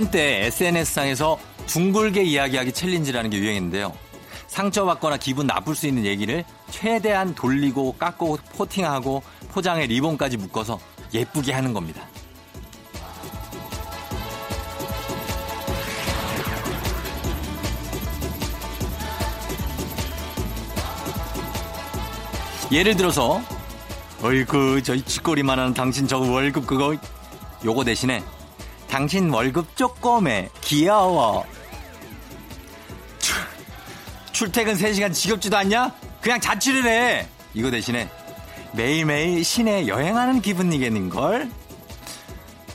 한때 SNS상에서 둥글게 이야기하기 챌린지라는 게 유행인데요. 상처받거나 기분 나쁠 수 있는 얘기를 최대한 돌리고 깎고 포팅하고 포장에 리본까지 묶어서 예쁘게 하는 겁니다. 예를 들어서 어이구 저희 쥐꼬리만한 당신 저 월급 그거 요거 대신에 당신 월급 쪼꼬매 귀여워 출퇴근 3시간 지겹지도 않냐? 그냥 자취를 해 이거 대신에 매일매일 시내 여행하는 기분이겠는걸?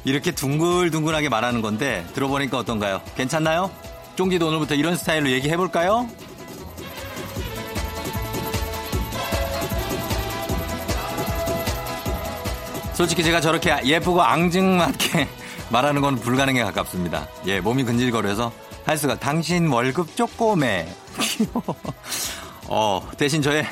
이렇게 둥글둥글하게 말하는 건데 들어보니까 어떤가요? 괜찮나요? 쫑디도 오늘부터 이런 스타일로 얘기해볼까요? 솔직히 제가 저렇게 예쁘고 앙증맞게 말하는 건 불가능에 가깝습니다. 예, 몸이 근질거려서 할 수가 당신 월급 쪼꼬매. 어, 대신 저의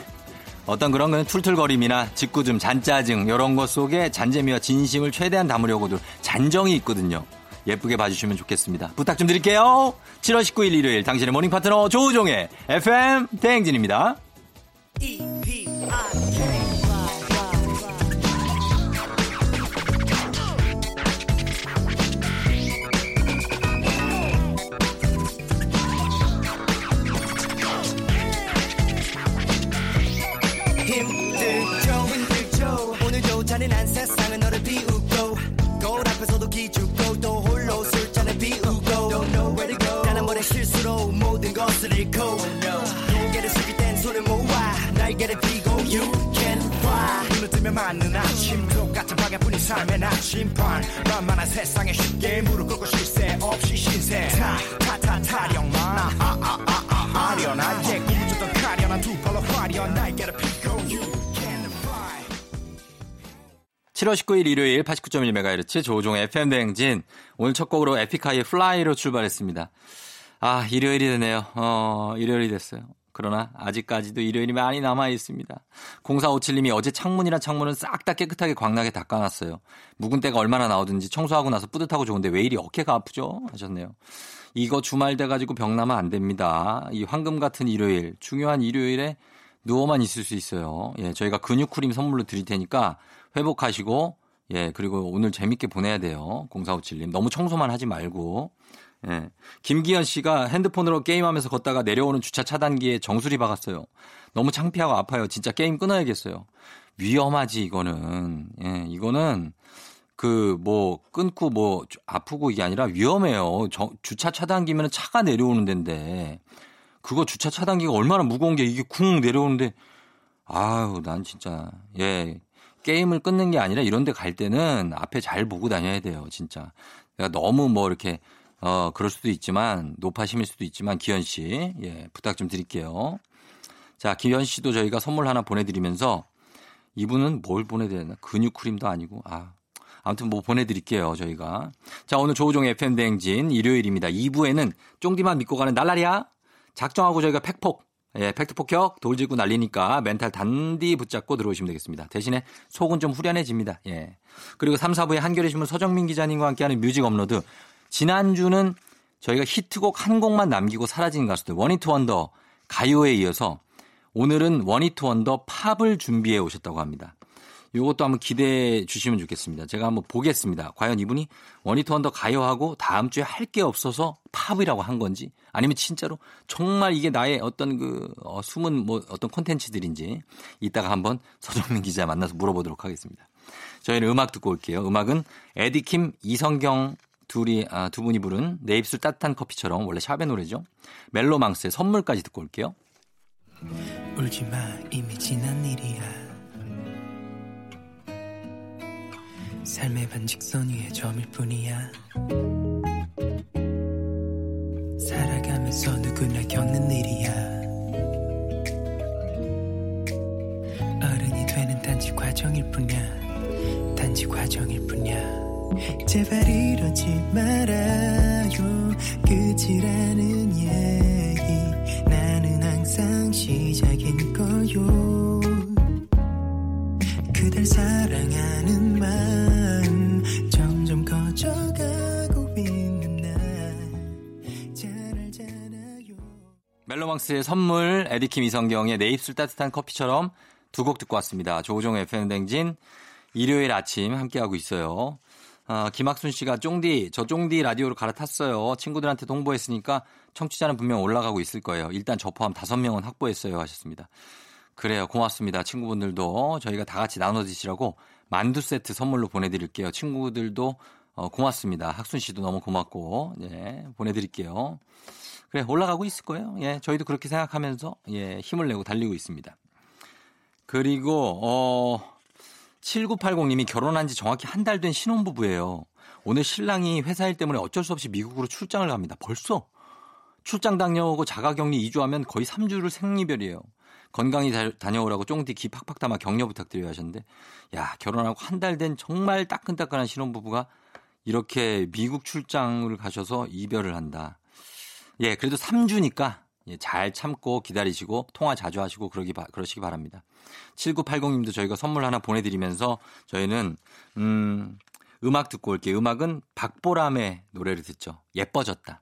어떤 그런 거는 툴툴거림이나 짓궂음, 잔짜증 이런 것 속에 잔재미와 진심을 최대한 담으려고도 잔정이 있거든요. 예쁘게 봐주시면 좋겠습니다. 부탁 좀 드릴게요. 7월 19일 일요일 당신의 morning 파트너 조우종의 FM 대행진입니다. 힘 뜨면 맞는 아침 똑같은 방향뿐인 삶의 나침반 만만한 세상에 쉽게 무릎 꿇고 쉴새 없이 신세 타타타 타령 나아아아아 아련한 예 꿈을 쫓던 가련한 두 팔로 화려한 날개를 피고 You can fly 7월 19일 일요일 89.1MHz 조우종의 FM 대행진. 오늘 첫 곡으로 에픽하이의 Fly로 출발했습니다. 아, 일요일이 되네요. 어, 일요일이 됐어요. 그러나 아직까지도 일요일이 많이 남아 있습니다. 0457님이 어제 창문이랑 창문은 싹 다 깨끗하게 광나게 닦아놨어요. 묵은 때가 얼마나 나오든지 청소하고 나서 뿌듯하고 좋은데 왜 이리 어깨가 아프죠? 하셨네요. 이거 주말 돼가지고 병 나면 안 됩니다. 이 황금 같은 일요일, 중요한 일요일에 누워만 있을 수 있어요. 예, 저희가 근육 크림 선물로 드릴 테니까 회복하시고, 예, 그리고 오늘 재밌게 보내야 돼요. 0457님. 너무 청소만 하지 말고. 예. 김기현 씨가 핸드폰으로 게임하면서 걷다가 내려오는 주차 차단기에 정수리 박았어요. 너무 창피하고 아파요. 진짜 게임 끊어야겠어요. 위험하지, 이거는. 예, 이거는 그 뭐 끊고 뭐 아프고 이게 아니라 위험해요. 저- 주차 차단기면 차가 내려오는 데인데 그거 주차 차단기가 얼마나 무거운 게 이게 쿵 내려오는데 아유, 난 진짜 예. 게임을 끊는 게 아니라 이런 데 갈 때는 앞에 잘 보고 다녀야 돼요, 진짜. 내가 너무 뭐 이렇게 어, 그럴 수도 있지만 노파심일 수도 있지만 기현 씨, 예, 부탁 좀 드릴게요. 자, 기현 씨도 저희가 선물 하나 보내드리면서 이분은 뭘 보내드려야 되나? 근육 크림도 아니고, 아. 아무튼 뭐 보내드릴게요, 저희가. 자, 오늘 조우종 FM 대행진 일요일입니다. 2부에는 쫑디만 믿고 가는 날라리야. 작정하고 저희가 팩폭, 예, 팩트 폭격 던지고 날리니까 멘탈 단디 붙잡고 들어오시면 되겠습니다. 대신에 속은 좀 후련해집니다. 예. 그리고 3, 4부에 한겨레 신문 서정민 기자님과 함께하는 뮤직 업로드. 지난주는 저희가 히트곡 한 곡만 남기고 사라진 가수들 one-hit wonder 가요에 이어서 오늘은 one-hit wonder 팝을 준비해 오셨다고 합니다. 이것도 한번 기대해 주시면 좋겠습니다. 제가 한번 보겠습니다. 과연 이분이 one-hit wonder 가요하고 다음 주에 할 게 없어서 팝이라고 한 건지 아니면 진짜로 정말 이게 나의 어떤 그 어, 숨은 뭐 어떤 콘텐츠들인지 이따가 한번 서정민 기자 만나서 물어보도록 하겠습니다. 저희는 음악 듣고 올게요. 음악은 에디킴, 이성경 둘이 아, 두 분이 부른 내 입술 따뜻한 커피처럼 원래 샵의 노래죠. 멜로망스의 선물까지 듣고 올게요. 울지 마 이미 지난 일이야. 삶의 반직선 위에 점일 뿐이야. 살아가면서 누구나 겪는 일이야. 어른이 되는 단지 과정일 뿐이야. 단지 과정일 뿐이야 제발 이러지 말아요. 끝이라는 얘기. 나는 항상 시작인 거요. 그댈 사랑하는 마음 점점 커져가고 있는 나 잘 알잖아요. 멜로망스의 선물 에디킴 이성경의 내 입술 따뜻한 커피처럼 두 곡 듣고 왔습니다. 조우종 FM댕진 일요일 아침 함께하고 있어요. 아, 김학순 씨가 쫑디, 저 쫑디 라디오로 갈아탔어요. 친구들한테 홍보했으니까 청취자는 분명 올라가고 있을 거예요. 일단 저 포함 다섯 명은 확보했어요. 하셨습니다. 그래요. 고맙습니다. 친구분들도 저희가 다 같이 나눠 드시라고 만두 세트 선물로 보내드릴게요. 친구들도 어, 고맙습니다. 학순 씨도 너무 고맙고, 예, 보내드릴게요. 그래, 올라가고 있을 거예요. 예, 저희도 그렇게 생각하면서, 예, 힘을 내고 달리고 있습니다. 그리고, 어, 7980님이 결혼한 지 정확히 한 달 된 신혼부부예요. 오늘 신랑이 회사 일 때문에 어쩔 수 없이 미국으로 출장을 갑니다. 벌써? 출장 다녀오고 자가격리 2주 하면 거의 3주를 생리별이에요. 건강히 다녀오라고 쫑디 기 팍팍 담아 격려 부탁드려요 하셨는데, 야, 결혼하고 한 달 된 정말 따끈따끈한 신혼부부가 이렇게 미국 출장을 가셔서 이별을 한다. 예, 그래도 3주니까 예, 잘 참고 기다리시고 통화 자주 하시고 그러기 바, 그러시기 바랍니다. 7980님도 저희가 선물 하나 보내드리면서 저희는 음, 음악 듣고 올게요. 음악은 박보람의 노래를 듣죠. 예뻐졌다.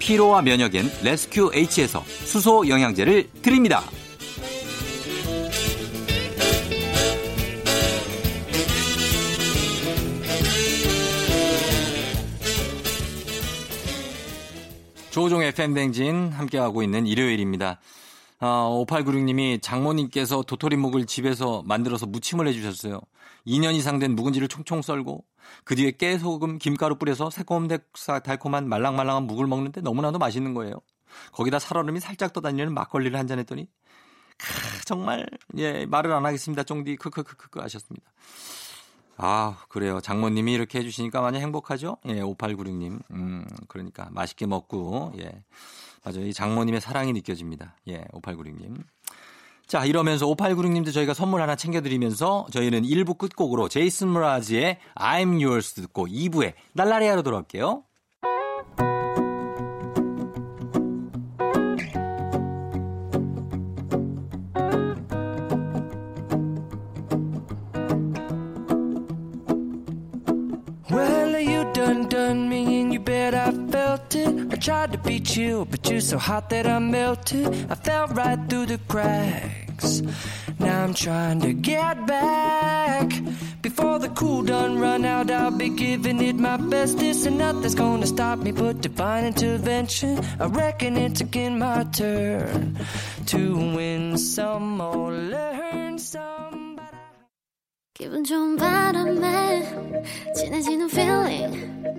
피로와 면역엔 레스큐 H에서 수소 영양제를 드립니다. 조우종의 FM대행진 함께하고 있는 일요일입니다. 어, 5896님이 장모님께서 도토리묵을 집에서 만들어서 무침을 해주셨어요. 2년 이상 된 묵은지를 총총 썰고 그 뒤에 깨소금, 김가루 뿌려서 새콤 달콤한 말랑말랑한 묵을 먹는데 너무나도 맛있는 거예요. 거기다 살얼음이 살짝 떠다니는 막걸리를 한 잔 했더니 크, 정말 예 말을 안 하겠습니다. 쫑디 크크크크크 하셨습니다. 아 그래요. 장모님이 이렇게 해주시니까 많이 행복하죠. 예 5896님. 음 그러니까 맛있게 먹고 예 맞아요. 이 장모님의 사랑이 느껴집니다. 예 5896님. 자, 이러면서 5896님도 저희가 선물 하나 챙겨드리면서 저희는 1부 끝곡으로 제이슨 무라즈의 I'm Yours 듣고 2부에 날라리아로 돌아올게요. tried to be chill, but you're so hot that I melted. I fell right through the cracks. Now I'm trying to get back. Before the cool done run out, I'll be giving it my best. This and nothing's gonna stop me but divine intervention. I reckon it's again my turn to win some or learn some. but I- 기분 좋은 바람에 진해지는 feeling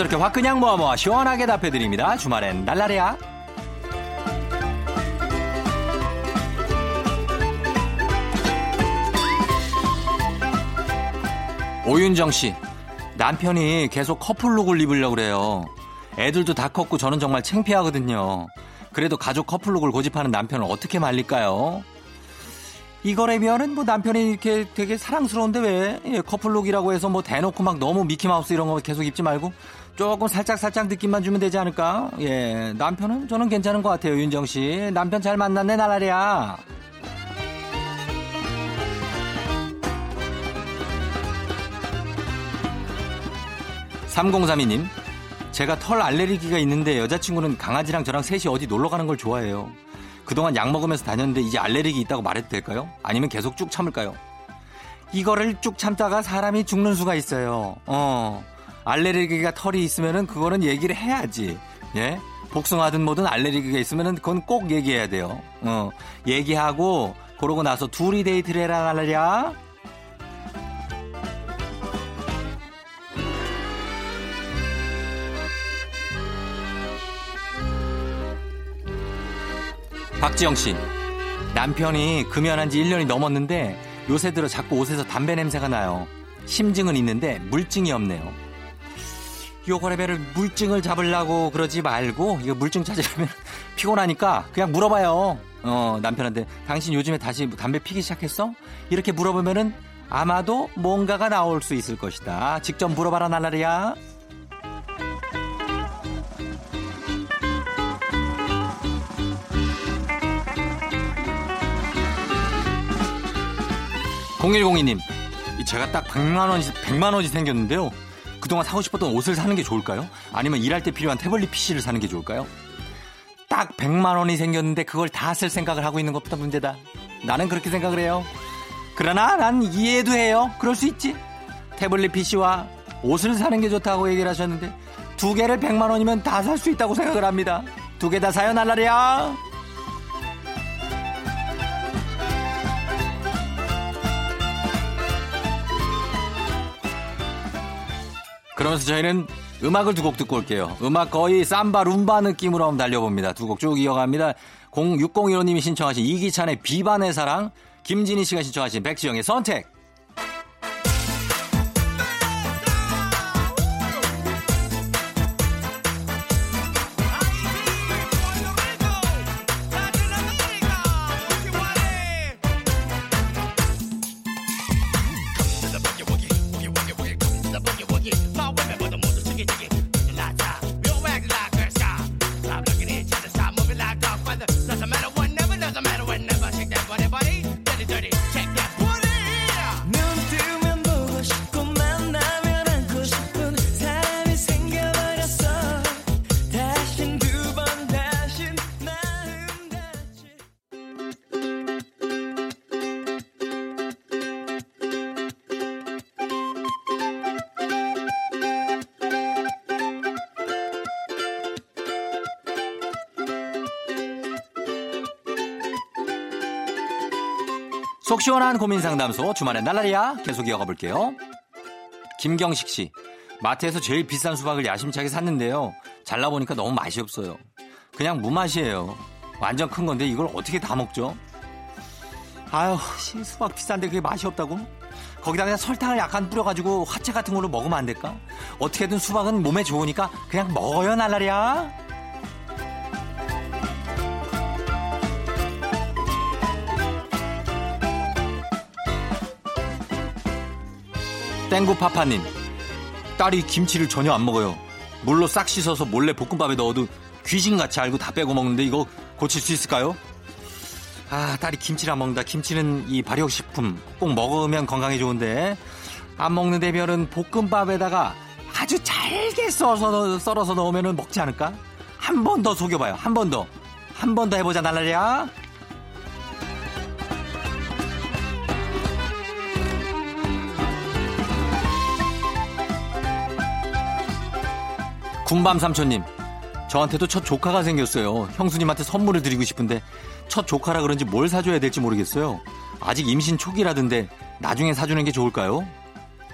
사연 이렇게 화끈냥 모아 모아 시원하게 답해드립니다. 주말엔 날라리야. 오윤정 씨, 남편이 계속 커플룩을 입으려고 그래요. 애들도 다 컸고 저는 정말 창피하거든요. 그래도 가족 커플룩을 고집하는 남편을 어떻게 말릴까요? 이거라면은 뭐 남편이 이렇게 되게 사랑스러운데 왜 예, 커플룩이라고 해서 뭐 대놓고 막 너무 미키마우스 이런 거 계속 입지 말고 조금 살짝 살짝 느낌만 주면 되지 않을까? 예, 남편은 저는 괜찮은 것 같아요, 윤정 씨. 남편 잘 만났네, 나라리야. 3032님, 제가 털 알레르기가 있는데 여자친구는 강아지랑 저랑 셋이 어디 놀러 가는 걸 좋아해요. 그동안 약 먹으면서 다녔는데 이제 알레르기 있다고 말해도 될까요? 아니면 계속 쭉 참을까요? 이거를 쭉 참다가 사람이 죽는 수가 있어요. 어. 알레르기가 털이 있으면은 그거는 얘기를 해야지. 예? 복숭아든 뭐든 알레르기가 있으면은 그건 꼭 얘기해야 돼요. 어. 얘기하고 그러고 나서 둘이 데이트를 해라 날랴. 박지영 씨. 남편이 금연한 지 1년이 넘었는데 요새 들어 자꾸 옷에서 담배 냄새가 나요. 심증은 있는데 물증이 없네요. 요거래배를 물증을 잡으려고 그러지 말고 이거 물증 찾으려면 피곤하니까 그냥 물어봐요. 어, 남편한테 당신 요즘에 다시 담배 피기 시작했어? 이렇게 물어보면은 아마도 뭔가가 나올 수 있을 것이다. 직접 물어봐라 날라리야. 0102님, 제가 딱 100만 원이 100만 원이 생겼는데요. 그동안 사고 싶었던 옷을 사는 게 좋을까요? 아니면 일할 때 필요한 태블릿 PC를 사는 게 좋을까요? 딱 100만 원이 생겼는데 그걸 다 쓸 생각을 하고 있는 것보다 문제다. 나는 그렇게 생각을 해요. 그러나 난 이해도 해요. 그럴 수 있지. 태블릿 PC와 옷을 사는 게 좋다고 얘기를 하셨는데 두 개를 100만 원이면 다 살 수 있다고 생각을 합니다. 두 개 다 사요 날라리야. 그러면서 저희는 음악을 두 곡 듣고 올게요. 음악 거의 삼바 룸바 느낌으로 한번 달려봅니다. 두 곡 쭉 이어갑니다. 0601호님이 신청하신 이기찬의 비반의 사랑, 김진희 씨가 신청하신 백지영의 선택. 속 시원한 고민 상담소 주말엔 날라리야 계속 이어가 볼게요. 김경식 씨. 마트에서 제일 비싼 수박을 야심차게 샀는데요. 잘라보니까 너무 맛이 없어요. 그냥 무맛이에요. 완전 큰 건데 이걸 어떻게 다 먹죠? 아유, 씨, 수박 비싼데 그게 맛이 없다고? 거기다 그냥 설탕을 약간 뿌려가지고 화채 같은 걸로 먹으면 안 될까? 어떻게든 수박은 몸에 좋으니까 그냥 먹어요, 날라리야. 땡구파파님, 딸이 김치를 전혀 안 먹어요. 물로 싹 씻어서 몰래 볶음밥에 넣어도 귀신같이 알고 다 빼고 먹는데 이거 고칠 수 있을까요? 아, 딸이 김치를 안 먹는다. 김치는 이 발효식품 꼭 먹으면 건강에 좋은데 안 먹는 대면은 볶음밥에다가 아주 잘게 썰어서, 썰어서 넣으면 먹지 않을까? 한 번 더 속여봐요. 한 번 더. 한 번 더 해보자, 날라리야. 군밤 삼촌님, 저한테도 첫 조카가 생겼어요. 형수님한테 선물을 드리고 싶은데 첫 조카라 그런지 뭘 사줘야 될지 모르겠어요. 아직 임신 초기라던데 나중에 사주는 게 좋을까요?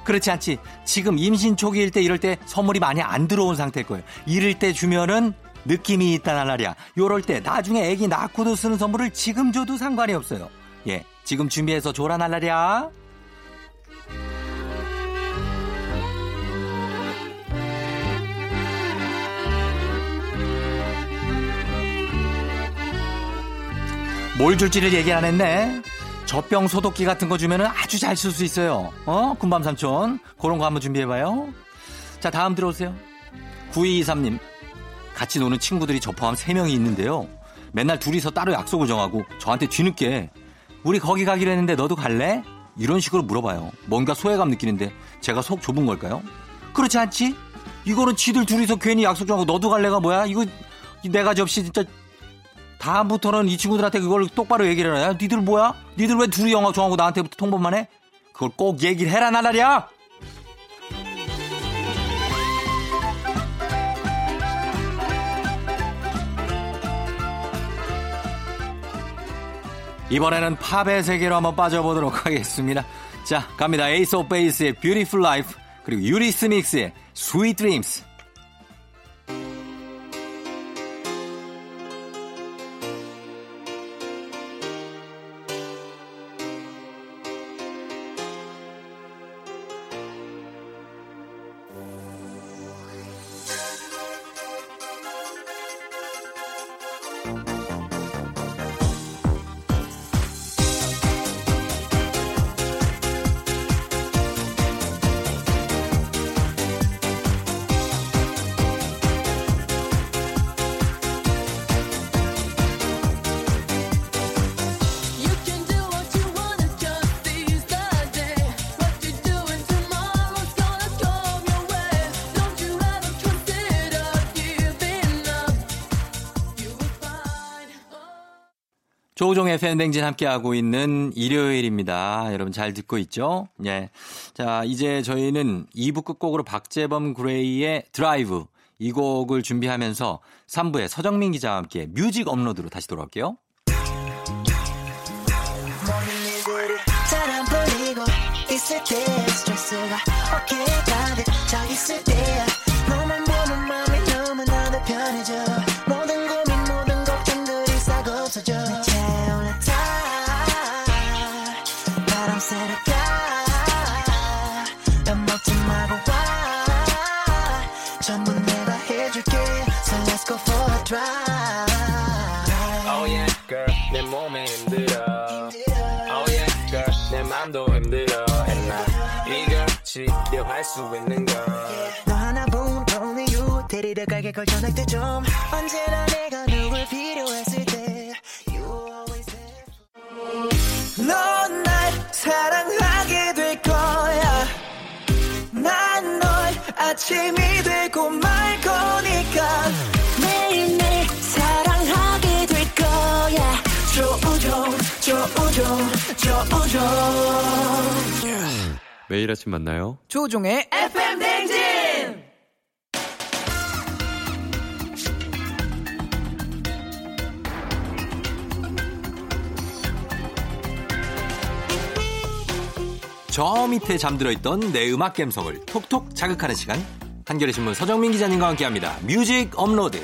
그렇지 않지. 지금 임신 초기일 때 이럴 때 선물이 많이 안 들어온 상태일 거예요. 이럴 때 주면은 느낌이 있다는 말이야. 요럴 때 나중에 애기 낳고도 쓰는 선물을 지금 줘도 상관이 없어요. 예, 지금 준비해서 줘라 날라리 뭘 줄지를 얘기 안 했네. 젖병 소독기 같은 거 주면은 아주 잘 쓸 수 있어요. 어? 군밤 삼촌. 그런 거 한번 준비해봐요. 자, 다음 들어오세요. 9223님. 같이 노는 친구들이 저 포함 3명이 있는데요. 맨날 둘이서 따로 약속을 정하고 저한테 뒤늦게 우리 거기 가기로 했는데 너도 갈래? 이런 식으로 물어봐요. 뭔가 소외감 느끼는데 제가 속 좁은 걸까요? 그렇지 않지? 이거는 지들 둘이서 괜히 약속 정하고 너도 갈래가 뭐야? 이거 내가 접시 진짜 다음부터는 이 친구들한테 그걸 똑바로 얘기를 해라. 야, 니들 뭐야? 니들 왜 둘이 영화 정하고 나한테부터 통보만 해? 그걸 꼭 얘기를 해라, 나날이야! 이번에는 팝의 세계로 한번 빠져보도록 하겠습니다. 자, 갑니다. Ace of Base의 Beautiful Life, 그리고 Eurythmics의 Sweet Dreams. 조우종의 FM대행진 함께하고 있는 일요일입니다. 여러분 잘 듣고 있죠? 예. 자, 이제 저희는 2부 끝곡으로 박재범 그레이의 드라이브 이 곡을 준비하면서 3부에 서정민 기자와 함께 뮤직 업로드로 다시 돌아올게요. 있을 때 스트레스가 어깨에 가득 차 있을 때야 수 있는 걸. 너 하나뿐 only you 데리러 가게 걸 전할 때좀. 언제나 내가 누굴 필요했을 때 You always there 넌 날 사랑하게 될 거야. 난 널 아침이 되고 말 거니까 매일매일 사랑하게 될 거야. 조우종 조우종 조우종 매일 아침 만나요. 조우종의 FM 대행진 저 밑에 잠들어 있던 내 음악 감성을 톡톡 자극하는 시간. 한겨레 신문 서정민 기자님과 함께합니다. 뮤직 업로드.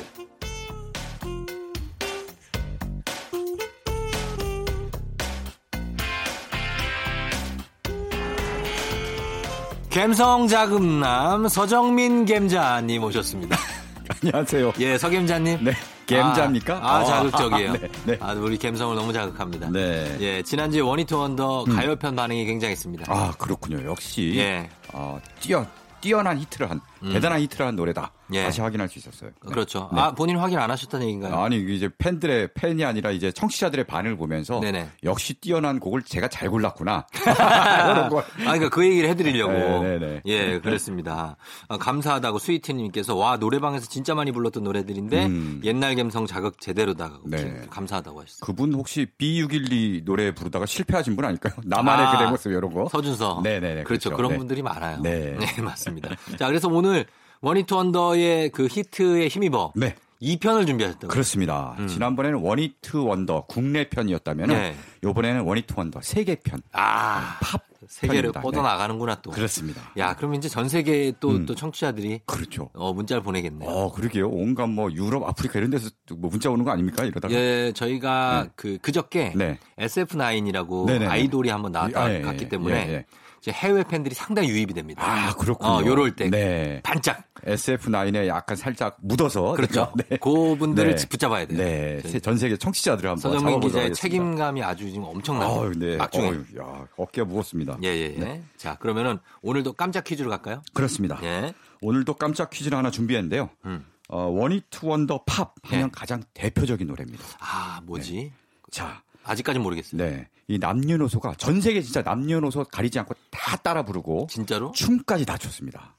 감성 자금남 서정민 gem자님 오셨습니다. 안녕하세요. 예, 서gem자님. 네, gem자입니까? 아, 아, 아, 자극적이에요. 네, 네. 아, 우리 감성을 너무 자극합니다. 네. 음. 예, 지난주에 원히트 원더 가요편 반응이 굉장했습니다. 아, 그렇군요. 역시 예. 어, 뛰어 뛰어난 히트를 한 대단한 히트를 한 노래다. 예. 다시 확인할 수 있었어요. 네. 그렇죠. 네. 아, 본인 확인 안 하셨다는 얘기인가요? 아니 이제 팬들의 팬이 아니라 이제 청취자들의 반응을 보면서 네네. 역시 뛰어난 곡을 제가 잘 골랐구나. 아, 그러니까 그 얘기를 해드리려고. 네, 네, 네. 예, 그랬습니다. 아, 감사하다고 스위트님께서 와 노래방에서 진짜 많이 불렀던 노래들인데 음. 옛날 감성 자극 제대로다. 네. 감사하다고 하셨어요. 그분 혹시 B612 노래 부르다가 실패하신 분 아닐까요? 나만의 아, 그대 모습 이런 거. 서준서. 네네네. 그렇죠. 그렇죠. 그런 네. 분들이 많아요. 네. 맞습니다. 자, 그래서 오늘 원히트 원더의 그 히트에 힘입어 네. 2편을 준비하셨다고요. 그렇습니다. 지난번에는 원히트 원더 국내 편이었다면 음. 네. 이번에는 원히트 원더 세계 편. 아, 팝 세계를 편입니다. 뻗어나가는구나 또. 그렇습니다. 야, 그럼 이제 전 세계 또, 음. 또 청취자들이 그렇죠. 어, 문자를 보내겠네요. 어, 그러게요. 온갖 뭐 유럽, 아프리카 이런 데서 뭐 문자 오는 거 아닙니까? 이러다가. 예, 저희가 네. 그 그저께 네. SF9이라고 네네네. 아이돌이 한번 나왔다 아, 예, 갔기 예, 때문에 예, 예. 해외 팬들이 상당히 유입이 됩니다. 아, 그렇군요. 어, 요럴 때 네. 반짝. SF9에 약간 살짝 묻어서. 그렇죠. 네. 그 분들을 네. 붙잡아야 돼요. 네. 세- 전 세계 청취자들 한번 서정민 기자의 하겠습니다. 책임감이 아주 지금 엄청나요. 네. 막중해. 어휴, 야, 어깨가 무겁습니다. 예, 예, 예. 자, 그러면은 오늘도 깜짝 퀴즈로 갈까요? 그렇습니다. 예. 오늘도 깜짝 퀴즈를 하나 준비했는데요. 음. 어, one-hit wonder 팝 하면 예. 가장 대표적인 노래입니다. 아, 뭐지? 자, 아직까지는 모르겠어요. 네. 이 남녀노소가 전 세계 진짜 남녀노소 가리지 않고 다 따라 부르고 진짜로? 춤까지 다 췄습니다.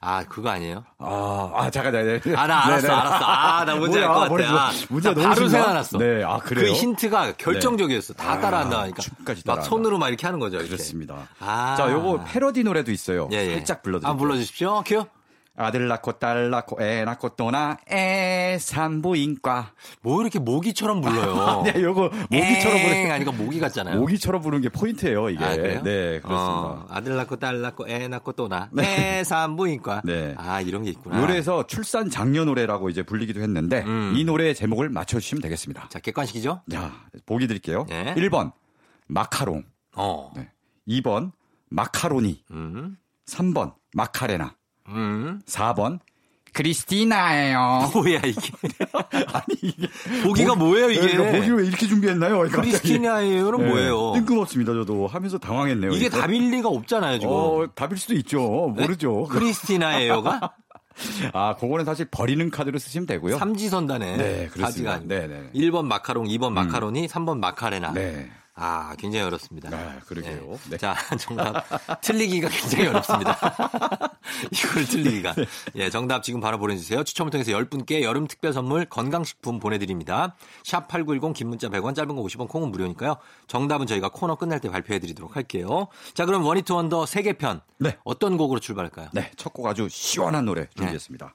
아, 그거 아니에요? 아, 아, 잠깐, 잠깐. 아, 나 알았어, 네네. 알았어. 아, 나 뭔지 알 것 같아. 머리 아, 문제 나 너무 바로? 생각났어. 네, 아, 그 그래요? 힌트가 결정적이었어. 다 아, 따라한다 하니까. 춤까지 막 따라한다. 손으로 막 이렇게 하는 거죠. 이렇게. 그렇습니다. 아. 자, 요거 패러디 노래도 있어요. 예, 예. 살짝 불러드릴게요. 아, 불러주십시오. 큐. 아들 낳고 딸 낳고 애 낳고 또나 애 산부인과. 뭐 이렇게 모기처럼 불러요. 네, 요거 모기처럼 엥 부르는 아니까 모기 같잖아요. 모기처럼 부르는 게 포인트예요, 이게. 아? 네, 그렇습니다. 어, 아들 낳고 딸 낳고 애 낳고 또 나. 애 산부인과. 네. 아, 이런 게 있구나. 노래에서 출산 장려 노래라고 이제 불리기도 했는데 음. 이 노래의 제목을 맞춰 주시면 되겠습니다. 자, 객관식이죠? 자, 보기 드릴게요. 네. 1번 마카롱, 어. 네. 2번 마카로니, 음. 3번 마카레나, 음. 4번 크리스티나예요. 뭐야, 이게. 아니 이게 보기가 뭐예요, 이게? 네, 보기 왜 이렇게 준비했나요? 크리스티나예요는 네, 뭐예요? 뜬금없습니다. 저도 하면서 당황했네요. 이게 이거. 답일 리가 없잖아요, 지금. 어, 답일 수도 있죠. 네? 모르죠. 크리스티나예요가 아, 그거는 사실 버리는 카드로 쓰시면 되고요. 삼지선다네. 네, 그렇습니다. 가지가. 네, 네. 1번 마카롱, 2번 마카로니, 3번 마카레나. 네. 아, 굉장히 어렵습니다. 아, 그러게요. 네. 자, 정답. 틀리기가 굉장히 어렵습니다. 이걸 틀리기가. 예, 정답 지금 바로 보내주세요. 추첨을 통해서 10분께 여름 특별 선물 건강식품 보내드립니다. 샵 8910 긴 문자 100원 짧은 거 50원 콩은 무료니까요. 정답은 저희가 코너 끝날 때 발표해드리도록 할게요. 자, 그럼 one-hit wonder 세계편. 네. 어떤 곡으로 출발할까요? 네, 첫 곡 아주 시원한 노래 준비했습니다.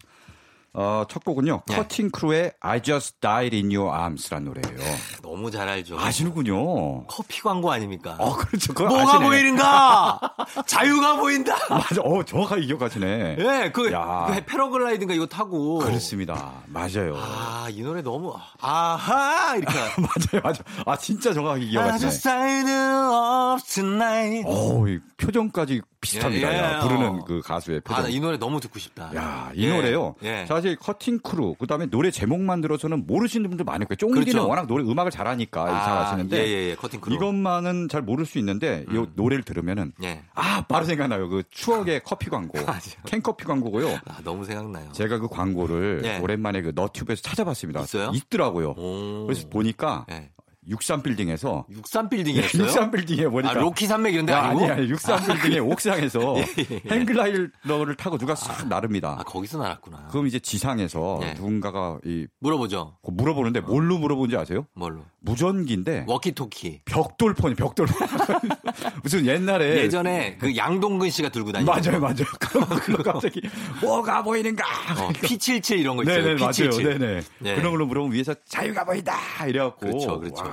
어, 첫 곡은요. 네. Cutting Crew의 I Just Died in Your Arms라는 노래예요. 너무 잘 알죠. 아시는군요. 커피 광고 아닙니까? 어, 그렇죠. 뭐가 아시네. 보이는가? 자유가 보인다. 맞아. 어, 정확하게 기억하시네. 예, 그, 야. 그 패러글라이드인가 이거 타고. 그렇습니다. 맞아요. 아, 이 노래 너무 아하 이렇게. 맞아요, 맞아요. 아, 진짜 정확하게 I 기억하시네. just died in your arms tonight. 이 표정까지 비슷합니다. 예, 예, 야, 어. 부르는 그 가수의 아, 표정. 나 이 노래 너무 듣고 싶다. 야, 이 예, 노래요. 예. 사실 Cutting Crew, 그 다음에 노래 제목만 들어서는 모르시는 분들 많을 거예요. 쫑디는 그렇죠. 워낙 노래 음악을 잘하니까 아, 잘 아시는데. 예, 예, 예. Cutting Crew. 음. 이것만은 잘 모를 수 있는데, 이 노래를 들으면은. 예. 아, 바로 생각나요. 그 추억의 커피 광고. 캔커피 광고고요. 아, 너무 생각나요. 제가 그 광고를 예. 오랜만에 그 너튜브에서 찾아봤습니다. 있어요? 있더라고요. 오. 그래서 보니까 예. 63빌딩에서 63빌딩이었어요? 63빌딩에 보니까 아, 로키 산맥 이런 데 아, 아니고? 아니, 아니, 63빌딩의 옥상에서 예, 예, 예. 행글라이더를 타고 누가 싹 나릅니다. 아, 거기서 날았구나. 그럼 이제 지상에서 예. 누군가가 이 물어보죠. 그 물어보는데 뭘로 물어본지 아세요? 뭘로? 무전기인데 워키토키. 벽돌폰이 벽돌폰 무슨 옛날에 예전에 그 양동근 씨가 들고 다니는 네. 맞아요 맞아요 그거 갑자기 뭐가 보이는가 어, P77 이런 거 있어요. 네네 P77. 맞아요 네네 네. 그런 걸로 물어보면 위에서 자유가 보인다 이래 갖고 그렇죠, 그렇죠.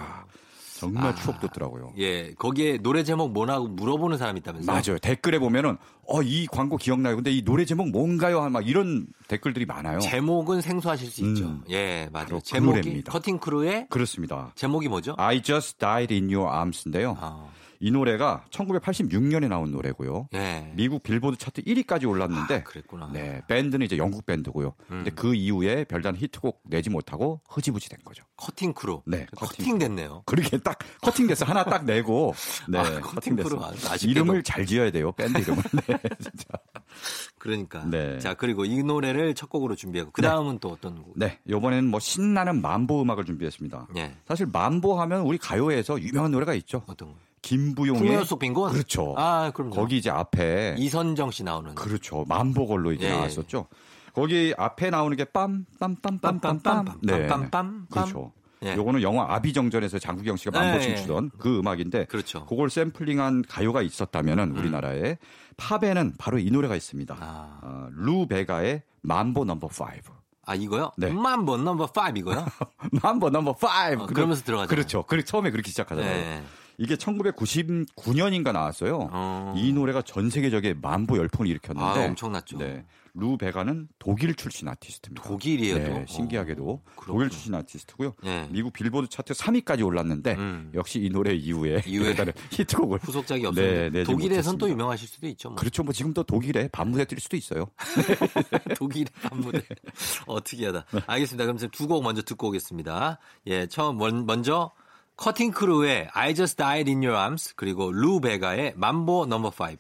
와. 정말 아. 추억 돋더라고요. 예, 거기에 노래 제목 뭐라고 물어보는 사람이 있다면서요? 맞아요. 댓글에 보면은 어 이 광고 기억나요. 근데 이 노래 제목 뭔가요? 막 이런 댓글들이 많아요. 제목은 생소하실 수 있죠. 음. 예, 맞아요. 그 제목이 노래입니다. Cutting Crew의 그렇습니다. 제목이 뭐죠? I Just Died in Your Arms인데요. 아, 이 노래가 1986년에 나온 노래고요. 예. 미국 빌보드 차트 1위까지 올랐는데 아, 그랬구나. 네, 밴드는 이제 영국 밴드고요. 근데 음. 그 이후에 별다른 히트곡 내지 못하고 흐지부지 된 거죠. Cutting Crew. 네, 커팅, 커팅. 됐네요. 그렇게 딱 커팅돼서 하나 딱 내고 네, 아, 커팅 아쉽게도. 이름을 잘 지어야 돼요. 밴드 이름을. 네, 진짜. 그러니까. 네. 자, 그리고 이 노래를 첫 곡으로 준비하고 그 다음은 또 어떤 곡? 네, 이번에는 뭐 신나는 만보 음악을 준비했습니다. 예. 사실 만보 하면 우리 가요에서 유명한 노래가 있죠. 어떤 거? 김부용의 속 빈곤? 그렇죠. 아, 그럼 거기 이제 앞에 이선정 씨 나오는. 그렇죠. 만보걸로 이제 예. 나왔었죠. 거기 앞에 나오는 게 빰 빰빰빰빰빰. 네. 빰빰빰. 그렇죠. 예. 요거는 영화 아비정전에서 장국영 씨가 맘보 예, 춤추던 그 음악인데 그렇죠. 그걸 샘플링한 가요가 있었다면은 우리나라에 팝에는 바로 이 노래가 있습니다. 아. 어, Lou Bega의 Mambo Number 5. 아, 이거요? 네. Mambo Number 5 이거요? Mambo Number 5. 어, 그러면서 들어가잖아요. 그렇죠. 그 처음에 그렇게 시작하잖아요. 네. 이게 1999년인가 나왔어요. 어. 이 노래가 전 세계적인 맘보 열풍을 일으켰는데 아, 엄청났죠. 네. Lou Bega는 독일 출신 아티스트입니다. 독일이에요, 네, 또? 신기하게도 어, 그렇구나. 독일 출신 아티스트고요. 예. 미국 빌보드 차트 3위까지 올랐는데 음. 역시 이 노래 이후에 이후에 히트곡을 후속작이 네, 없었는데 내지 독일에선 또. 유명하실 수도 있죠. 뭐. 그렇죠. 뭐 지금도 독일에 밤무대 뛸 수도 있어요. 독일의 한무대 어떻게 하다. 알겠습니다. 그럼 두곡 먼저 듣고 오겠습니다. 예, 처음 먼- 먼저 커팅 크루의 I Just Died in Your Arms 그리고 루 베가의 만보 넘버 5.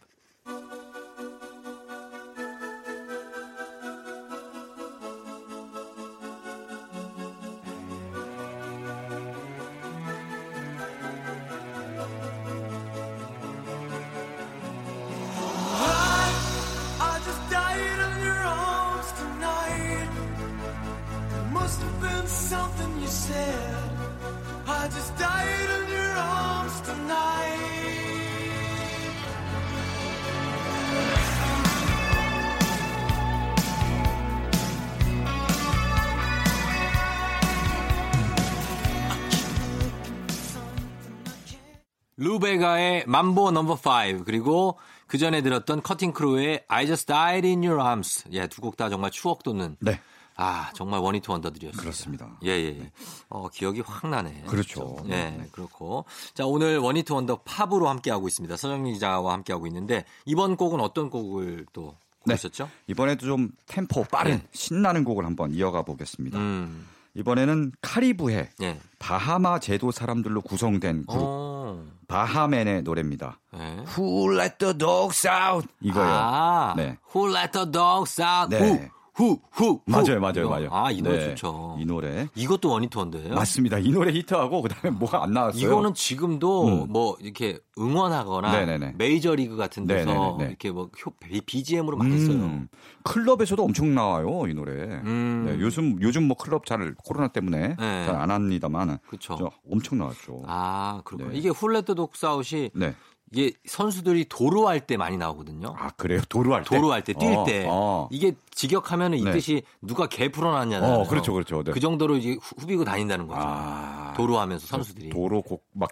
Lou Bega의 Mambo Number 5 그리고 그 전에 들었던 Cutting Crew의 I Just Died in Your Arms. 예, 두 곡 다 정말 추억 돋는 네. 아, 정말 one-hit wonder들이었어요. 그렇습니다. 예, 예. 예. 어, 기억이 확 나네. 그렇죠. 예, 그렇고. 자, 오늘 one-hit wonder 팝으로 함께 하고 있습니다. 서정민 기자와 함께 하고 있는데 이번 곡은 어떤 곡을 또 네. 고르셨죠? 이번에도 좀 템포 빠른 네. 신나는 곡을 한번 이어가 보겠습니다. 음. 이번에는 카리브해 예. 바하마 제도 사람들로 구성된 그룹 어. 바하맨의 노래입니다. 예. Who let the dogs out? 이거요. 아, 네. Who let the dogs out? 네. 후, 후, 후. 맞아요, 후. 맞아요, 이거. 맞아요. 아, 이 노래 네, 좋죠. 이 노래 이것도 원히트 원더예요? 맞습니다. 이 노래 히트하고 그 다음에 뭐가 안 나왔어요. 이거는 지금도 음. 뭐 이렇게 응원하거나 네네네. 메이저리그 같은 데서 네네네. 이렇게 뭐 효- BGM으로 많이 써요. 음, 클럽에서도 엄청 나와요 이 노래. 음. 네, 요즘 요즘 뭐 클럽 잘 코로나 때문에 네. 잘안 합니다만 그렇죠. 엄청 나왔죠. 아, 그렇구나. 네. 이게 훌레트 독사웃이 네. 이게 선수들이 도로할 때 많이 나오거든요. 아 그래요? 도로할 때. 도로할 때, 뛸 어, 때. 어. 이게 직역하면은 이 네. 뜻이 누가 개 풀어놨냐잖아요. 어, 그렇죠, 그렇죠. 네. 그 정도로 이제 후- 후비고 다닌다는 거죠. 아, 도로하면서 선수들이. 도로 곡, 막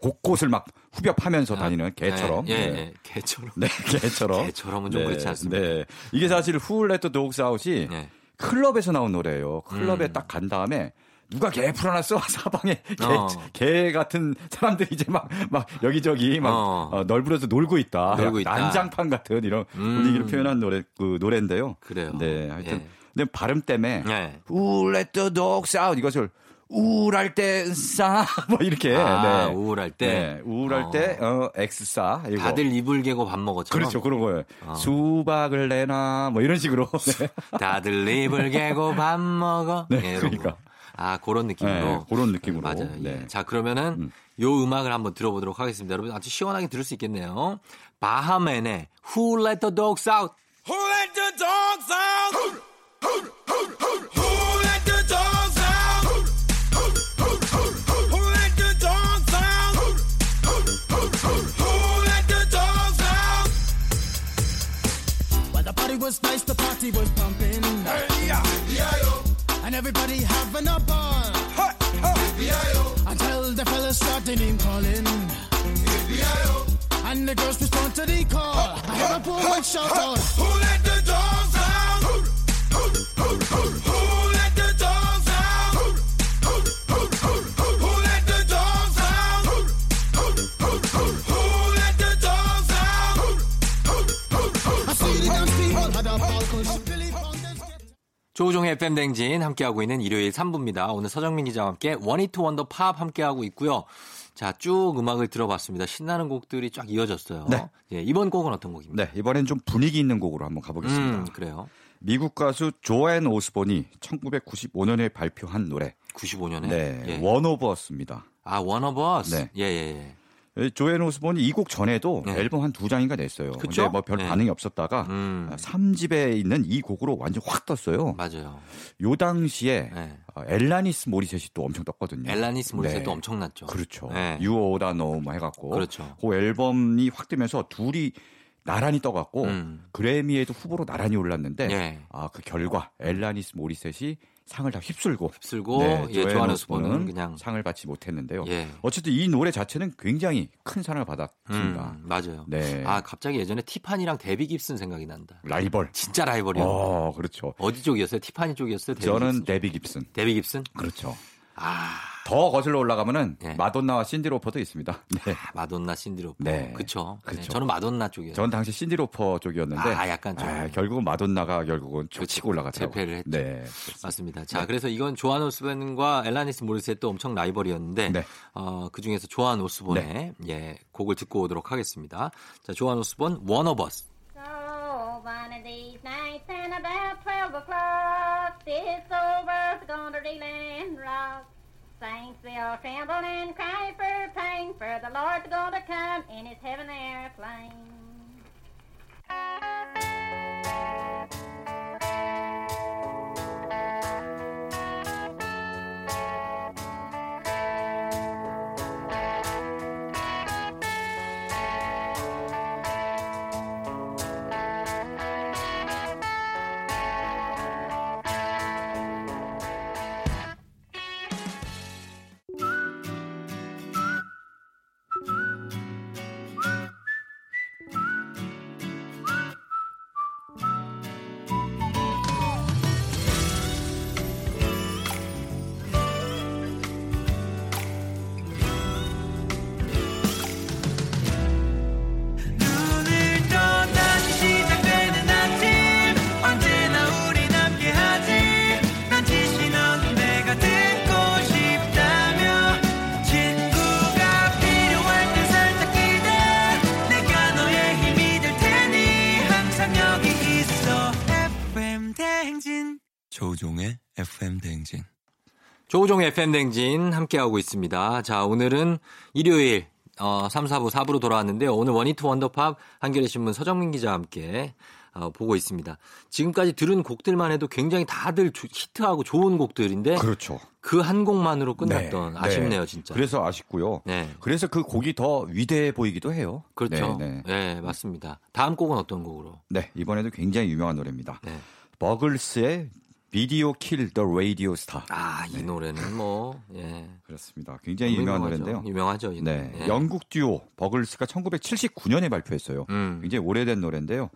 곳곳을 막 후벼파면서 다니는 개처럼. 예, 예, 네. 예. 개처럼. 네, 개처럼. 개처럼은 좀 그렇지 않습니다. 네. 이게 사실 후울레트 도그스 아웃이 네. 클럽에서 나온 노래예요. 클럽에 음. 딱간 다음에 누가 개 풀어놨어 사방에 개, 어. 개 같은 사람들이 이제 막 막 여기저기 막 어. 어, 널브러져 놀고 있다. 놀고 있다. 난장판 같은 이런 음. 분위기를 표현한 노래 그 노래인데요. 그래요. 네, 하여튼 예. 근데 발음 때문에 네. Dogs Out 이것을 우울할 때 싸 뭐 이렇게 아, 네. 우울할 때. 네, 우울할 어. 때 어, 엑스사 이거. 다들 이불 개고 밥 먹었죠. 그렇죠 그런 거예요. 수박을 내놔 뭐 이런 식으로. 네. 다들 이불 개고 밥 먹어. 네, 예, 이런 그러니까. 거. 아, 그런 느낌으로. 네, 그런 느낌으로. 맞아요. 예. 네. 자, 그러면은 요 음악을 한번 들어보도록 하겠습니다. 여러분 아주 시원하게 들을 수 있겠네요. 바하맨의 Who Let the Dogs Out. Who let the dogs out? Who let the dogs out? Who let the dogs out? Who let the dogs out? Well, the party was nice, the party was pumping, and everybody having a ball. Hey, hey. Until the fellas start their name calling. And the girls respond to the call. I have a poor one shout out. Who let the dogs out? Who, who, who, who, who 조우종의 FM 댕진 함께하고 있는 일요일 3부입니다. 오늘 서정민 기자와 함께 원히트 원더 팝 함께하고 있고요. 자, 쭉 음악을 들어봤습니다. 신나는 곡들이 쫙 이어졌어요. 네. 예, 이번 곡은 어떤 곡입니까? 네, 이번엔 좀 분위기 있는 곡으로 한번 가보겠습니다. 음, 그래요. 미국 가수 조앤 오스본이 1995년에 발표한 노래. 95년에. 네, 예. One of Us입니다. 아, One of Us. 네. 예, 예, 조앤 오스본이 이 곡 전에도 네. 앨범 한 두 장인가 냈어요. 그쵸? 근데 뭐 별 네. 반응이 없었다가 음. 3집에 있는 이 곡으로 완전 확 떴어요. 예. 맞아요. 요 당시에 네. 어, 엘라니스 모리셋이 또 엄청 떴거든요. 엘라니스 모리셋도 네. 엄청났죠. 그렇죠. 네. You Oughta Know 뭐 해갖고 그렇죠. 그 앨범이 확 뜨면서 둘이 나란히 떠갖고 음. 그래미에도 후보로 나란히 올랐는데 예. 아 그 결과 엘라니스 모리셋이 상을 다 휩쓸고 휩쓸고 네, 예, 오스본은 오스본은 그냥 상을 받지 못했는데요. 예. 어쨌든 이 노래 자체는 굉장히 큰 사랑을 음, 받았습니다. 맞아요. 네. 아, 갑자기 예전에 티파니랑 데비 깁슨 생각이 난다. 라이벌. 진짜 라이벌이요. 어, 그렇죠. 어디 쪽이었어요? 티파니 쪽이었어요? 데비 저는 깁슨? 데비 깁슨. 데비 깁슨? 그렇죠. 아, 더 거슬러 올라가면은 예. 마돈나와 신디로퍼도 있습니다. 네. 마돈나 신디로퍼. 네. 그쵸. 네, 그쵸. 저는 마돈나 쪽이에요. 전 당시 신디로퍼 쪽이었는데 아, 약간 좀. 아, 결국은 마돈나가 결국은 쭉 치고 올라갔더라고요. 제패를 했죠. 네. 맞습니다. 자, 그래서 이건 조한 오스본과 엘라니스 모리셋도 엄청 라이벌이었는데 네. 어, 그 중에서 조한 오스본의 예, 곡을 듣고 오도록 하겠습니다. 자, 조한 오스본 One of Us. So one of these nights and about twelve o'clock, this old world's gonna reel and rock. Saints they'll tremble and cry for pain, for the Lord's gonna come in his heaven airplane. 조우종의 FM 댕진 함께하고 있습니다. 자, 오늘은 일요일 어, 3, 4부, 4부로 돌아왔는데요. 오늘 원히트 원더팝 한겨레 신문 서정민 기자와 함께 어, 보고 있습니다. 지금까지 들은 곡들만 해도 굉장히 다들 조- 히트하고 좋은 곡들인데 그렇죠. 그 한 곡만으로 끝났던 네, 아쉽네요, 네. 진짜. 그래서 아쉽고요. 네. 그래서 그 곡이 더 위대해 보이기도 해요. 그렇죠. 네, 네, 네. 맞습니다. 다음 곡은 어떤 곡으로? 네, 이번에도 굉장히 유명한 노래입니다. 네. 버글스의 Video Killed the Radio Star. 아, 이 노래는 뭐, 예. 그렇습니다. 굉장히 유명한 유명하죠. 노래인데요. 유명하죠, 이 노래. 네, 예. 영국 듀오 버글스가 1979년에 발표했어요. 음. 굉장히 오래된 노래인데요.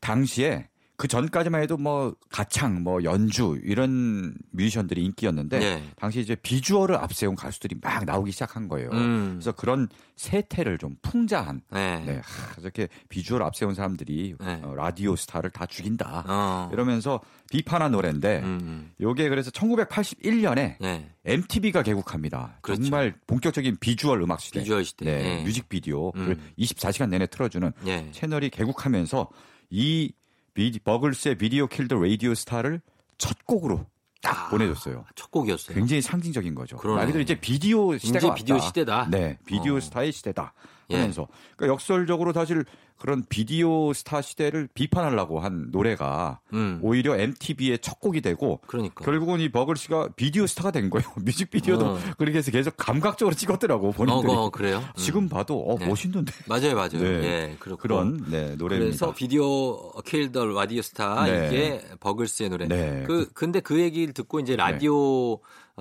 당시에 그 전까지만 해도 뭐 가창, 뭐 연주 이런 뮤지션들이 인기였는데 네. 당시 이제 비주얼을 앞세운 가수들이 막 나오기 시작한 거예요. 음. 그래서 그런 세태를 좀 풍자한 네. 네, 하, 저렇게 비주얼 앞세운 사람들이 네. 어, 라디오 스타를 다 죽인다. 어. 이러면서 비판한 노래인데 음, 음. 요게 그래서 1981년에 네. MTV가 개국합니다. 그렇죠. 정말 본격적인 비주얼 음악 시대. 비주얼 시대. 네, 예. 뮤직비디오를 음. 24시간 내내 틀어주는 예. 채널이 개국하면서 이 비, 버글스의 Video Killed the Radio Star를 첫 곡으로 딱 아, 보내줬어요. 첫 곡이었어요. 굉장히 상징적인 거죠. 말 그대로 이제 비디오 시대가 이제. 비디오 시대다. 네, 비디오 어. 스타의 시대다. 예. 하면서 그러니까 역설적으로 사실 그런 비디오 스타 시대를 비판하려고 한 노래가 음. 오히려 MTV의 첫 곡이 되고 그러니까. 결국은 이 버글스가 비디오 스타가 된 거예요. 뮤직비디오도 어. 그렇게 해서 계속 감각적으로 찍었더라고 어, 본인들이. 어, 그래요? 음. 지금 봐도 어 네. 멋있는데 맞아요, 맞아요. 네. 예, 그렇고. 그런 네, 노래입니다. 그래서 Video Killed the Radio Star 네. 이게 버글스의 노래. 네. 그 근데 그 얘기를 듣고 이제 라디오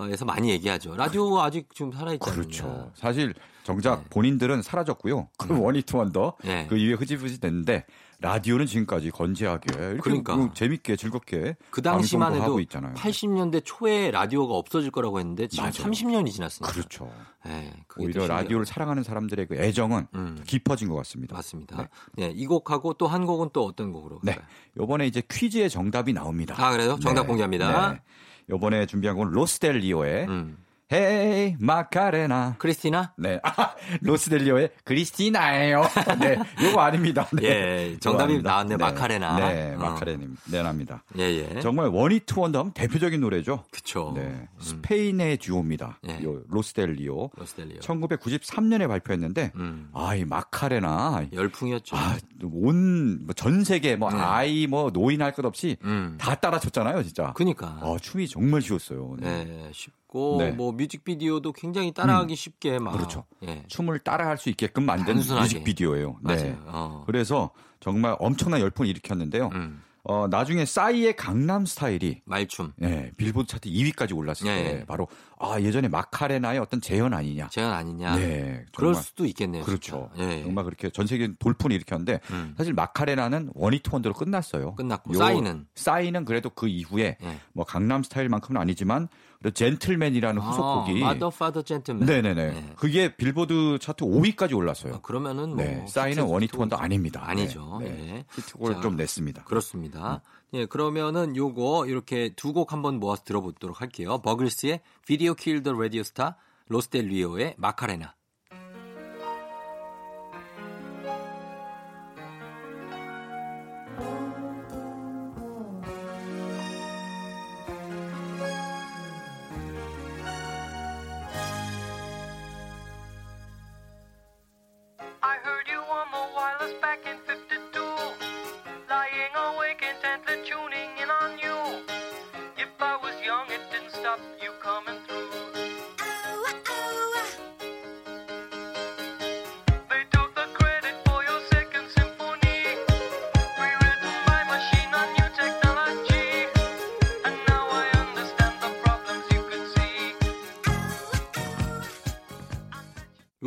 에서 많이 얘기하죠. 라디오 아직 좀 않느냐. 그렇죠. 사실 정작 네. 본인들은 사라졌고요. 그 원히트 원더 네. 그 이후에 흐지부지 됐는데 라디오는 지금까지 건재하게 이렇게 그러니까. 뭐 재밌게 즐겁게 그 당시만 해도 하고 있잖아요. 80년대 초에 라디오가 없어질 거라고 했는데 지금 맞아요. 30년이 지났으니까. 그렇죠. 예, 그게 오히려. 라디오를 사랑하는 사람들의 그 애정은 음. 더 깊어진 것 같습니다. 맞습니다. 네. 이 곡하고 또 한 곡은 또 어떤 곡으로? 네. 요번에 이제 퀴즈의 정답이 나옵니다. 아, 그래요? 정답 네. 공개합니다. 네. 요번에 준비한 곡은 로스델리오의 음. Hey Macarena. 크리스티나? 네. 아, 로스델리오의 크리스티나예요. 네. 요거 아닙니다. 네. 예, 정답이. 나왔네, 마카레나. 네, 어. 마카레나입니다. 예, 예. 정말 one-hit wonder 하면 대표적인 노래죠. 그쵸. 네. 스페인의 듀오입니다. 예. 요 로스델리오. 로스델리오. 1993년에 발표했는데 음. 아, 이 마카레나 열풍이었죠. 아, 온 전 세계 뭐 네. 아이 뭐 노인 할 것 없이 음. 다 따라췄잖아요, 진짜. 그니까. 아, 춤이 정말 쉬웠어요. 네. 네, 쉽 고 네. 뭐 뮤직비디오도 굉장히 따라하기 쉽게 막 그렇죠. 예. 춤을 따라할 수 있게끔 만든 단순하게. 뮤직비디오예요. 네. 어. 그래서 정말 엄청난 열풍을 일으켰는데요. 음. 어, 나중에 싸이의 강남 스타일이 말춤. 예, 빌보드 차트 2위까지 올랐을 예, 때 예. 바로 아, 예전에 마카레나의 어떤 재현 아니냐. 재현 아니냐. 네. 그럴 수도 있겠네요. 그렇죠. 예, 예. 정말 그렇게 전 세계 돌풍을 일으켰는데 음. 사실 마카레나는 one-hit wonder로 끝났어요. 끝났고, 요- 싸이는? 싸이는 그래도 그 이후에 예. 뭐 강남 스타일만큼은 아니지만 Gentleman이라는 후속곡이 mother father gentleman. 네네네. 네. 그게 빌보드 차트 5위까지 올랐어요. 아, 그러면은 뭐 네, 싸이는 히트- one-hit wonder 히트곡이죠. 아닙니다. 아니죠. 네, 네. 예. 히트곡을 자, 좀 냈습니다. 그렇습니다. 예, 그러면은 요거 이렇게 두 곡 한번 모아서 들어보도록 할게요. 버글스의 비디오 킬더 라디오 스타, 로스텔리오의 마카레나. Stop you coming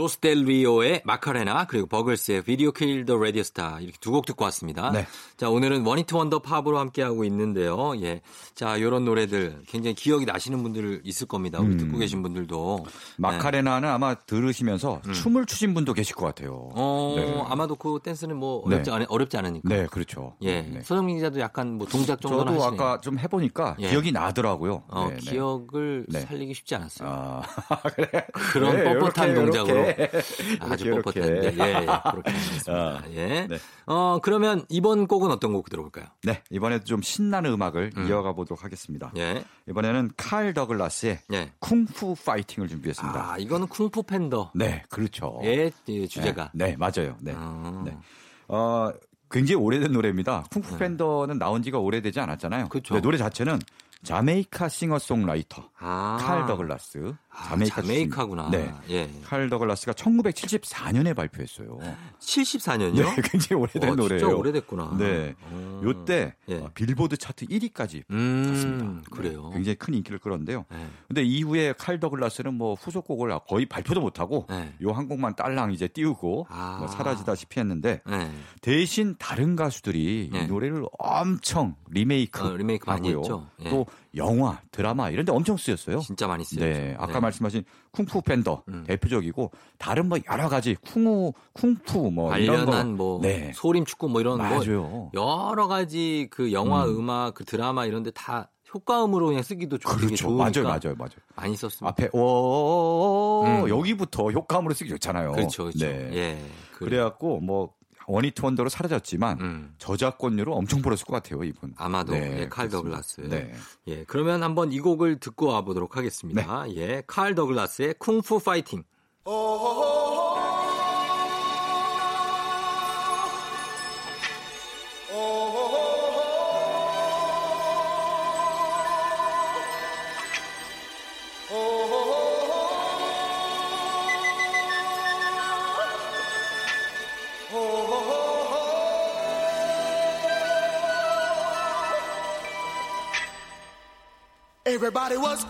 로스델리오의 마카레나 그리고 버글스의 Video Killed the Radio Star 이렇게 두 곡 듣고 왔습니다. 네. 자, 오늘은 one-hit wonder 팝으로 함께 하고 있는데요. 예. 자, 요런 노래들 굉장히 기억이 나시는 분들 있을 겁니다. 우리 음. 듣고 계신 분들도. 네. 마카레나는 아마 들으시면서 춤을 추신 분도 계실 것 같아요. 음. 어, 네. 아마도 그 댄스는 뭐 네. 어렵지, 않, 어렵지 않으니까. 네, 그렇죠. 예. 네. 서정민 기자도 약간 뭐 동작 정도는 저도 하시네요. 아까 좀 해보니까 예. 기억이 나더라고요. 어, 네, 네. 기억을 네. 살리기 쉽지 않았어요. 아, 그래. 그런 네, 뻣뻣한 요렇게, 동작으로 요렇게. 아주 요렇게, 뻣뻣한데 요렇게. 예, 예, 그렇게 하겠습니다. 아, 예. 네. 어 그러면 이번 곡은 어떤 곡 들어볼까요? 네, 이번에도 좀 신나는 음악을 음. 이어가 보도록 하겠습니다. 예. 이번에는 칼 더글라스의 예. 쿵푸 파이팅을 준비했습니다. 아 이거는 쿵푸 팬더. 네, 그렇죠. 예, 이 주제가. 네, 네, 맞아요. 네. 어. 네. 어, 굉장히 오래된 노래입니다. 쿵푸 팬더는 나온 지가 오래되지 않았잖아요. 네. 네, 노래 자체는 자메이카 싱어송라이터 아. 칼 더글라스. 아, 자메이카 자메이카구나. 출신. 네. 예. 칼 더글라스가 1974년에 발표했어요. 74년이요? 네, 굉장히 오래된 어, 노래예요. 진짜 오래됐구나. 네. 어. 요때 예. 어, 빌보드 차트 1위까지 음, 갔습니다. 그래요. 네, 굉장히 큰 인기를 끌었는데요. 네. 근데 이후에 칼 더글라스는 뭐 후속곡을 거의 발표도 못하고 네. 요한 곡만 딸랑 이제 띄우고 아. 뭐 사라지다시피 했는데 네. 대신 다른 가수들이 네. 이 노래를 엄청 리메이크 어, 리메이크 많이 하고요. 했죠. 예. 또 영화, 드라마 이런 데 엄청 쓰였어요. 진짜 많이 쓰였죠. 네, 아까 말씀하신 쿵푸 팬더 음. 대표적이고 다른 뭐 여러 가지 쿵우 쿵푸 뭐 이런 거 관련한 뭐 네. 소림 축구 뭐 이런 뭐 맞아요. 여러 가지 그 영화, 음. 음악, 그 드라마 이런 데 다 효과음으로 그냥 쓰기도 좋, 되게 그렇죠. 좋으니까 맞아요, 맞아요, 맞아요. 많이 썼습니다. 앞에 오 음. 여기부터 효과음으로 쓰기 좋잖아요. 그렇죠, 그렇죠. 네. 예. 그, 그래갖고 뭐 원히트 원더로 사라졌지만 음. 저작권료로 엄청 벌었을 것 같아요 이분. 아마도 네, 예, 칼. 더글라스. 네. 예, 그러면 한번 이 곡을 듣고 와보도록 하겠습니다. 네. 예, 칼 더글라스의 쿵푸 파이팅. Everybody was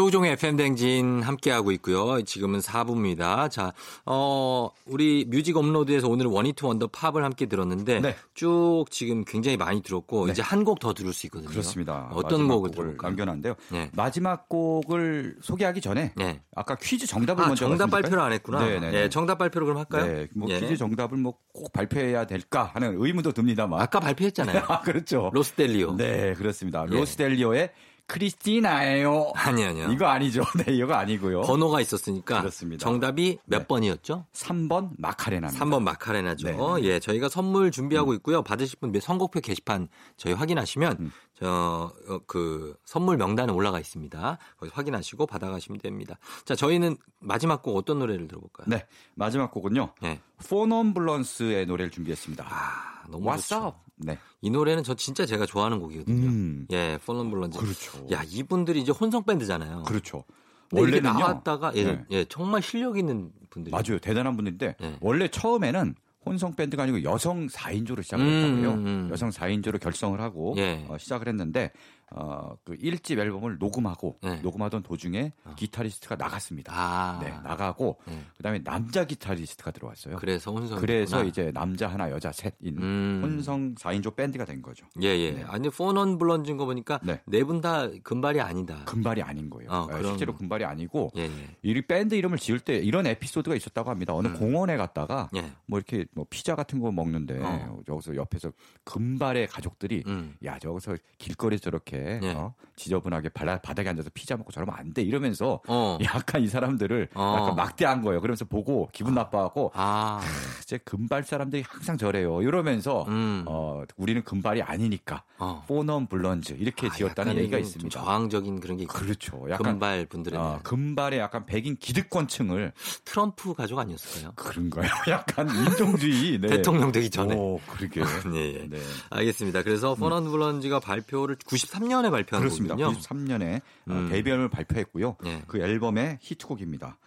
조우종의 FM대행진 함께하고 있고요. 지금은 4부입니다. 자, 어, 우리 뮤직 업로드에서 오늘 one-hit wonder 팝을 함께 들었는데 네. 쭉 지금 굉장히 많이 들었고 이제 한 곡 더 들을 수 있거든요. 그렇습니다. 어떤 곡을 들을까요? 남겨놨는데요. 네. 마지막 곡을 소개하기 전에 네. 아까 퀴즈 정답을 아, 먼저 정답? 발표를 안 했구나. 네네. 예, 정답 발표를 그럼 할까요? 네, 뭐 예. 퀴즈 정답을 뭐 꼭 발표해야 될까 하는 의문도 듭니다만. 아까 발표했잖아요. 아, 그렇죠. 로스델리오. 네, 그렇습니다. 예. 로스델리오의 크리스티나예요. 아니 아니요. 이거 아니죠. 네, 이거 아니고요. 번호가 있었으니까 그렇습니다. 정답이 몇 네. 번이었죠? 3번 마카레나입니다. 3번 마카레나죠. 네. 예, 저희가 선물 준비하고 있고요. 받으실 분 선곡표 게시판 저희 확인하시면 음. 저그 선물 명단에 올라가 있습니다. 거기 확인하시고 받아가시면 됩니다. 자, 저희는 마지막 곡 어떤 노래를 들어볼까요? 네, 마지막 곡은요. 네. 포넘블런스의 노래를 준비했습니다. 아, 너무 up? 네. 이 노래는 저 진짜 제가 좋아하는 곡이거든요. 음. 예, 폴런 블런즈. 그렇죠. 야, 이분들이 이제 혼성 밴드잖아요. 그렇죠. 원래는요. 나왔다가 예, 네. 예, 정말 실력 있는 분들이 맞아요. 대단한 분인데 네. 원래 처음에는 혼성 밴드가 아니고 여성 4인조로 시작을 음, 했다고요. 음, 음. 여성 4인조로 결성을 하고 예. 어, 시작을 했는데 어, 그 1집 앨범을 녹음하고 네. 녹음하던 도중에 기타리스트가 나갔습니다. 아. 네, 나가고 네. 그다음에 남자 기타리스트가 들어왔어요. 그래서 혼성 그래서 이제 남자 하나 여자 셋인 음. 혼성 4인조 밴드가 된 거죠. 예, 예. 네. 아니, 포넌 블런즈인 거 보니까 네. 네분다 금발이 아니다. 금발이 아닌 거예요. 어, 네, 그런- 실제로 금발이 아니고 예, 예. 이 밴드 이름을 지을 때 이런 에피소드가 있었다고 합니다. 어느 음. 공원에 갔다가 예. 뭐 이렇게 뭐 피자 같은 거 먹는데 어. 여기서 옆에서 금발의 가족들이 음. 야 저기서 길거리에서 저렇게 예. 어? 지저분하게 발라, 바닥에 앉아서 피자 먹고 저러면 안 돼 이러면서 어. 약간 이 사람들을 어. 약간 막대한 거예요. 그러면서 보고 기분 나빠하고 아. 제 금발 사람들이 항상 저래요. 이러면서 음. 어, 우리는 금발이 아니니까 어. 포넘 블런즈 이렇게 아, 지었다는 얘기가 좀 있습니다. 저항적인 그런 게 있고. 그렇죠. 약간 금발 분들에 어, 금발의 약간 백인 기득권층을 트럼프 가족 아니었을까요? 그런가요? 약간 민족주의 네. 대통령 되기 전에. 오, 그러게. 예, 예. 네. 알겠습니다. 그래서 4 Non Blondes가 발표를 93년 에 발표한 그렇습니다. 거군요. 93년에 음. 데뷔 앨범을 발표했고요. 예. 그 앨범의 히트곡입니다.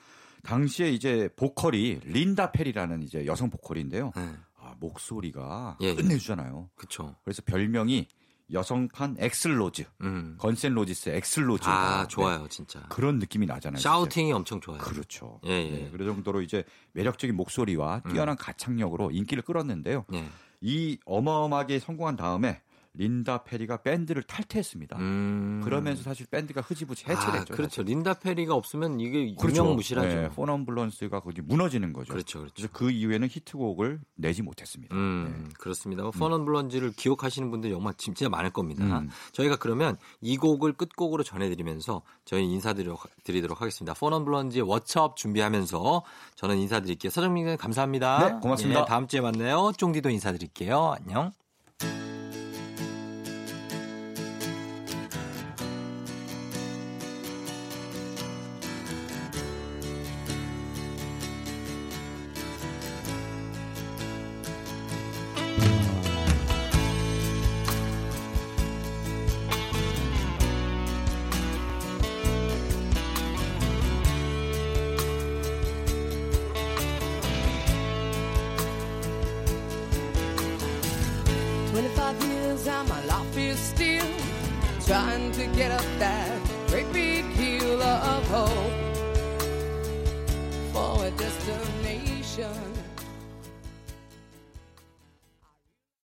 당시에 이제 보컬이 린다 페리라는 이제 여성 보컬인데요. 예. 아, 목소리가 예, 예. 끝내주잖아요. 그쵸. 그래서 별명이 여성판 Axl Rose, 음. Guns N' Roses Axl Rose. 아, 좋아요, 진짜. 그런 느낌이 나잖아요. 진짜. shouting이 엄청 좋아요. 그렇죠. 예, 예. 네, 그런 정도로 이제 매력적인 목소리와 뛰어난 가창력으로 인기를 끌었는데요. 예. 이 어마어마하게 성공한 다음에 린다 페리가 밴드를 탈퇴했습니다. 음. 그러면서 사실 밴드가 흐지부지 해체됐죠. 아, 그렇죠. 사실. 린다 페리가 없으면 이게 그렇죠. 유명무실하죠. 네, 4 Non Blondes가 거기 무너지는 거죠. 그렇죠, 그렇죠. 그 이후에는 히트곡을 내지 못했습니다. 음, 그렇습니다. 4 Non Blondes를 기억하시는 분들 정말 진짜 많을 겁니다. 음. 저희가 그러면 이 곡을 끝곡으로 전해드리면서 저희 인사드리도록 드리도록 하겠습니다. 퍼넌 블런즈의 워츠업 준비하면서 저는 인사드릴게요. 서정민 감사합니다. 네, 고맙습니다. 예, 다음 주에 만나요. 쫑디도 인사드릴게요. 안녕.